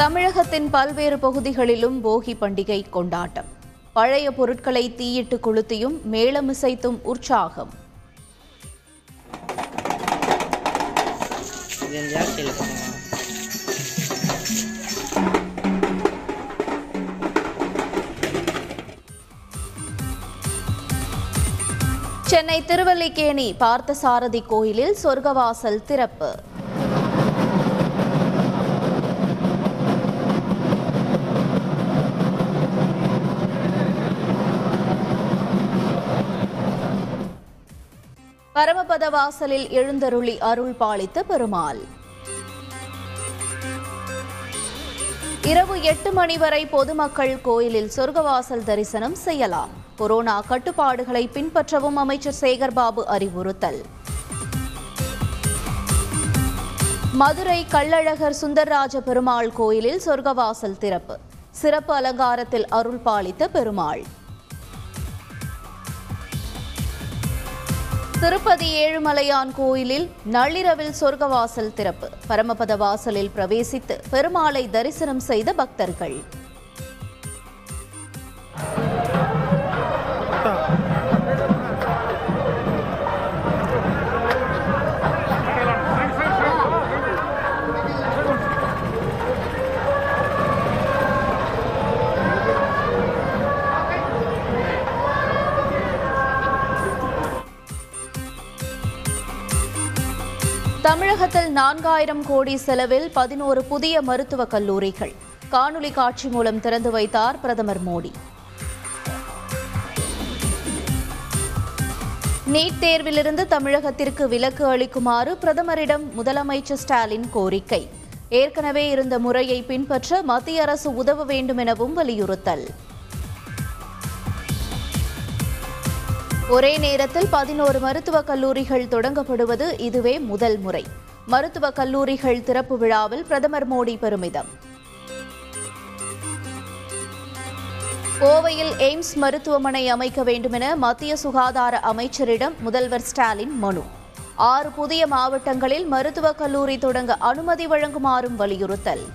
தமிழகத்தின் பல்வேறு பகுதிகளிலும் போகி பண்டிகை கொண்டாட்டம். பழைய பொருட்களை தீயிட்டு கொளுத்தியும் மேளமிசைத்தும் உற்சாகம். சென்னை திருவல்லிக்கேணி பார்த்தசாரதி கோயிலில் சொர்க்கவாசல் திறப்பு. பரமபத வாசலில் எழுந்தருளி அருள் பாலித்த பெருமாள். இரவு எட்டு மணி வரை பொதுமக்கள் கோயிலில் சொர்க்கவாசல் தரிசனம் செய்யலாம். கொரோனா கட்டுப்பாடுகளை பின்பற்றவும் அமைச்சர் சேகர்பாபு அறிவுறுத்தல். மதுரை கள்ளழகர் சுந்தர்ராஜ பெருமாள் கோயிலில் சொர்க்கவாசல் திறப்பு. சிறப்பு அலங்காரத்தில் அருள் பாலித்த பெருமாள். திருப்பதி ஏழுமலையான் கோயிலில் நள்ளிரவில் சொர்க்கவாசல் திறப்பு. பரமபத வாசலில் பிரவேசித்து பெருமாளை தரிசனம் செய்த பக்தர்கள். தமிழகத்தில் நான்காயிரம் கோடி செலவில் பதினோரு புதிய மருத்துவக் கல்லூரிகள். காணொலி காட்சி மூலம் திறந்து வைத்தார் பிரதமர் மோடி. நீட் தேர்விலிருந்து தமிழகத்திற்கு விலக்கு அளிக்குமாறு பிரதமரிடம் முதலமைச்சர் ஸ்டாலின் கோரிக்கை. ஏற்கனவே இருந்த முறையை பின்பற்ற மத்திய அரசு உதவ வேண்டும் எனவும் வலியுறுத்தல். ஒரே நேரத்தில் பதினோரு மருத்துவக் கல்லூரிகள் தொடங்கப்படுவது இதுவே முதல் முறை. மருத்துவக் கல்லூரிகள் திறப்பு விழாவில் பிரதமர் மோடி பெருமிதம். கோவையில் எய்ம்ஸ் மருத்துவமனை அமைக்க வேண்டுமென மத்திய சுகாதார அமைச்சரிடம் முதல்வர் ஸ்டாலின் மனு. ஆறு புதிய மாவட்டங்களில் மருத்துவக் கல்லூரி தொடங்க அனுமதி வழங்குமாறும் வலியுறுத்தல்.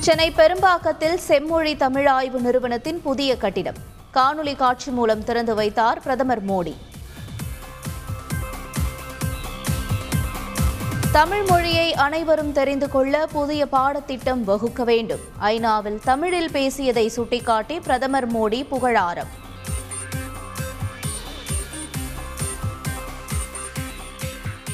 சென்னை பெரும்பாக்கத்தில் செம்மொழி தமிழ் ஆய்வு நிறுவனத்தின் புதிய கட்டிடம். காணொலி காட்சி மூலம் திறந்து வைத்தார் பிரதமர் மோடி. தமிழ் மொழியை அனைவரும் தெரிந்து கொள்ள புதிய பாடத்திட்டம் வகுக்க வேண்டும். ஐநாவில் தமிழில் பேசியதை சுட்டிக்காட்டி பிரதமர் மோடி புகழாரம்.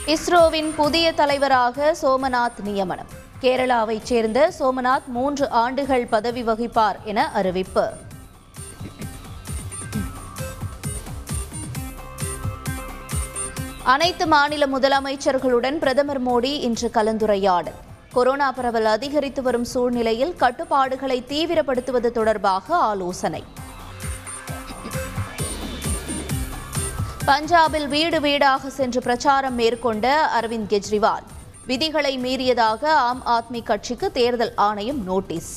இஸ்ரோவின் புதிய தலைவராக சோமநாத் நியமனம். கேரளாவைச் சேர்ந்த சோமநாத் மூன்று ஆண்டுகள் பதவி வகிப்பார் என அறிவிப்பு. அனைத்து மாநில முதலமைச்சர்களுடன் பிரதமர் மோடி இன்று கலந்துரையாடல். கொரோனா பரவல் அதிகரித்து வரும் சூழ்நிலையில் கட்டுப்பாடுகளை தீவிரப்படுத்துவது தொடர்பாக ஆலோசனை. பஞ்சாபில் வீடு வீடாக சென்று பிரச்சாரம் மேற்கொண்ட அரவிந்த் கெஜ்ரிவால். விதிகளை மீறியதாக ஆம் ஆத்மி கட்சிக்கு தேர்தல் ஆணையம் நோட்டீஸ்.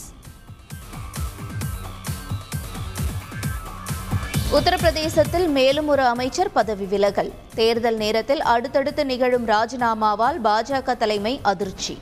உத்தரப்பிரதேசத்தில் மேலும் ஒரு அமைச்சர் பதவி விலகல். தேர்தல் நேரத்தில் அடுத்தடுத்து நிகழும் ராஜினாமாவால் பாஜக தலைமை அதிர்ச்சி.